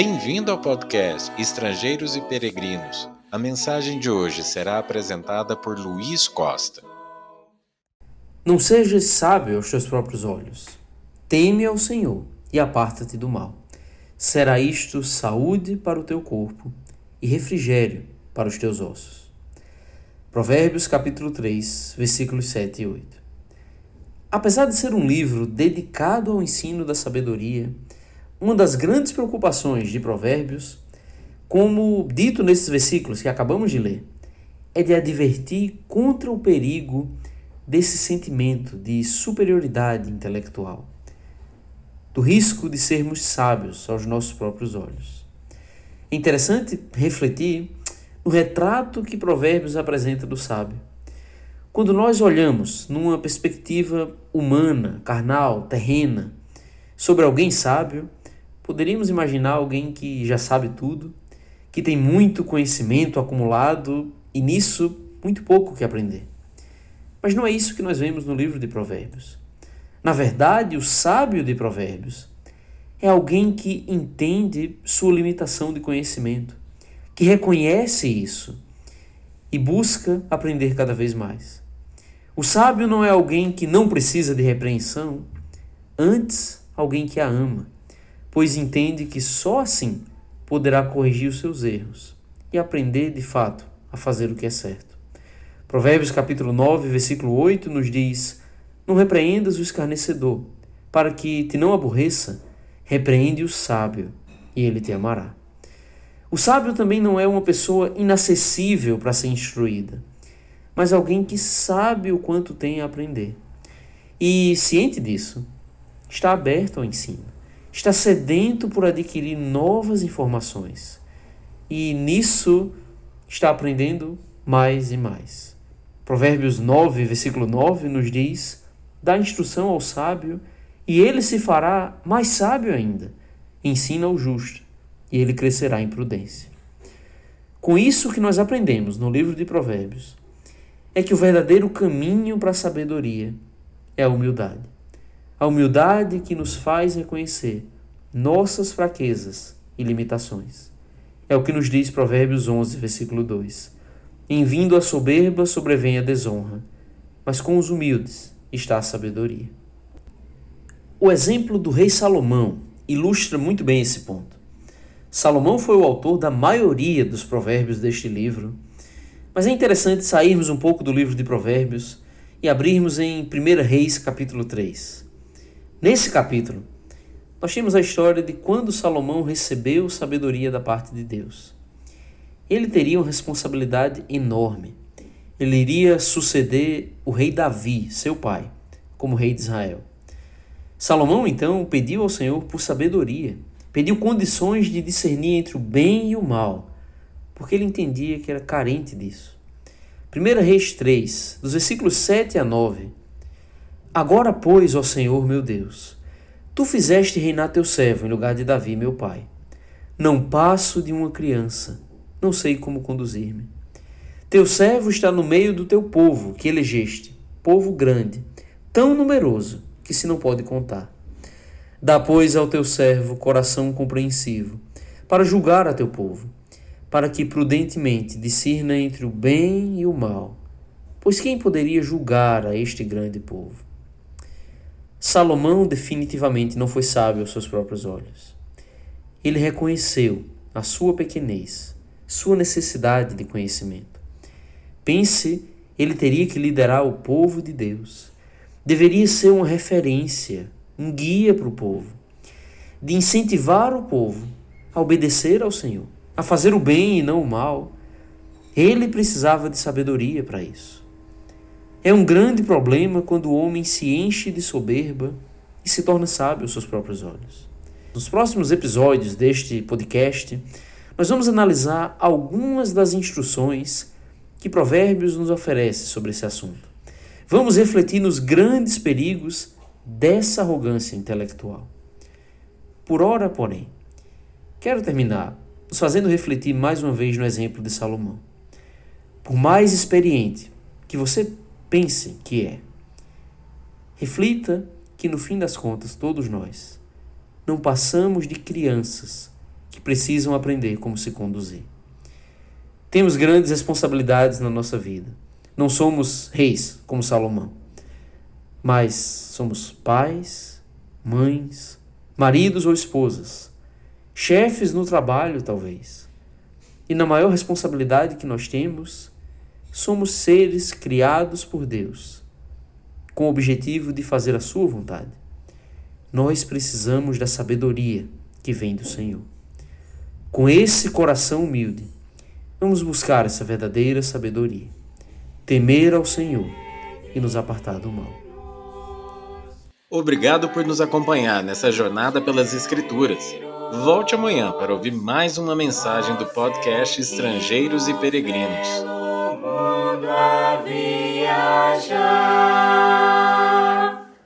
Bem-vindo ao podcast Estrangeiros e Peregrinos. A mensagem de hoje será apresentada por Luiz Costa. Não sejas sábio aos teus próprios olhos. Teme ao Senhor e aparta-te do mal. Será isto saúde para o teu corpo e refrigério para os teus ossos. Provérbios capítulo 3, versículos 7 e 8. Apesar de ser um livro dedicado ao ensino da sabedoria, uma das grandes preocupações de Provérbios, como dito nesses versículos que acabamos de ler, é de advertir contra o perigo desse sentimento de superioridade intelectual, do risco de sermos sábios aos nossos próprios olhos. É interessante refletir no retrato que Provérbios apresenta do sábio. Quando nós olhamos numa perspectiva humana, carnal, terrena, sobre alguém sábio, Poderíamos imaginar alguém que já sabe tudo, que tem muito conhecimento acumulado e nisso muito pouco que aprender. Mas não é isso que nós vemos no livro de Provérbios. Na verdade, o sábio de Provérbios é alguém que entende sua limitação de conhecimento, que reconhece isso e busca aprender cada vez mais. O sábio não é alguém que não precisa de repreensão, antes, alguém que a ama pois entende que só assim poderá corrigir os seus erros e aprender de fato a fazer o que é certo. Provérbios capítulo 9, versículo 8 nos diz: Não repreendas o escarnecedor, para que te não aborreça, repreende o sábio, e ele te amará. O sábio também não é uma pessoa inacessível para ser instruída, mas alguém que sabe o quanto tem a aprender. E, ciente disso, está aberto ao ensino está sedento por adquirir novas informações e nisso está aprendendo mais e mais. Provérbios 9, versículo 9 nos diz: dá instrução ao sábio e ele se fará mais sábio ainda. Ensina ao justo e ele crescerá em prudência. Com isso que nós aprendemos no livro de Provérbios é que o verdadeiro caminho para a sabedoria é a humildade. A humildade que nos faz reconhecer nossas fraquezas e limitações. É o que nos diz Provérbios 11, versículo 2. Em vindo a soberba sobrevém a desonra, mas com os humildes está a sabedoria. O exemplo do rei Salomão ilustra muito bem esse ponto. Salomão foi o autor da maioria dos provérbios deste livro, mas é interessante sairmos um pouco do livro de Provérbios e abrirmos em 1 Reis, capítulo 3. Nesse capítulo, nós temos a história de quando Salomão recebeu sabedoria da parte de Deus. Ele teria uma responsabilidade enorme. Ele iria suceder o rei Davi, seu pai, como rei de Israel. Salomão então pediu ao Senhor por sabedoria, pediu condições de discernir entre o bem e o mal, porque ele entendia que era carente disso. 1 Reis 3, dos versículos 7 a 9, Agora, pois, ó Senhor meu Deus, tu fizeste reinar teu servo em lugar de Davi, meu pai. Não passo de uma criança, não sei como conduzir-me. Teu servo está no meio do teu povo que elegeste, povo grande, tão numeroso que se não pode contar. Dá, pois, ao teu servo coração compreensivo, para julgar a teu povo, para que prudentemente discirna entre o bem e o mal. Pois quem poderia julgar a este grande povo? Salomão definitivamente não foi sábio aos seus próprios olhos. Ele reconheceu a sua pequenez, sua necessidade de conhecimento. Pense, ele teria que liderar o povo de Deus. Deveria ser uma referência, um guia para o povo, de incentivar o povo a obedecer ao Senhor, a fazer o bem e não o mal. Ele precisava de sabedoria para isso. É um grande problema quando o homem se enche de soberba e se torna sábio aos seus próprios olhos. Nos próximos episódios deste podcast, nós vamos analisar algumas das instruções que Provérbios nos oferece sobre esse assunto. Vamos refletir nos grandes perigos dessa arrogância intelectual. Por ora, porém, quero terminar nos fazendo refletir mais uma vez no exemplo de Salomão. Por mais experiente que você pense que é. Reflita que no fim das contas, todos nós não passamos de crianças que precisam aprender como se conduzir. Temos grandes responsabilidades na nossa vida. Não somos reis como Salomão, mas somos pais, mães, maridos ou esposas, chefes no trabalho, talvez. E na maior responsabilidade que nós temos, somos seres criados por Deus, com o objetivo de fazer a Sua vontade. Nós precisamos da sabedoria que vem do Senhor. Com esse coração humilde, vamos buscar essa verdadeira sabedoria, temer ao Senhor e nos apartar do mal. Obrigado por nos acompanhar nessa jornada pelas Escrituras. Volte amanhã para ouvir mais uma mensagem do podcast Estrangeiros e Peregrinos a viajar.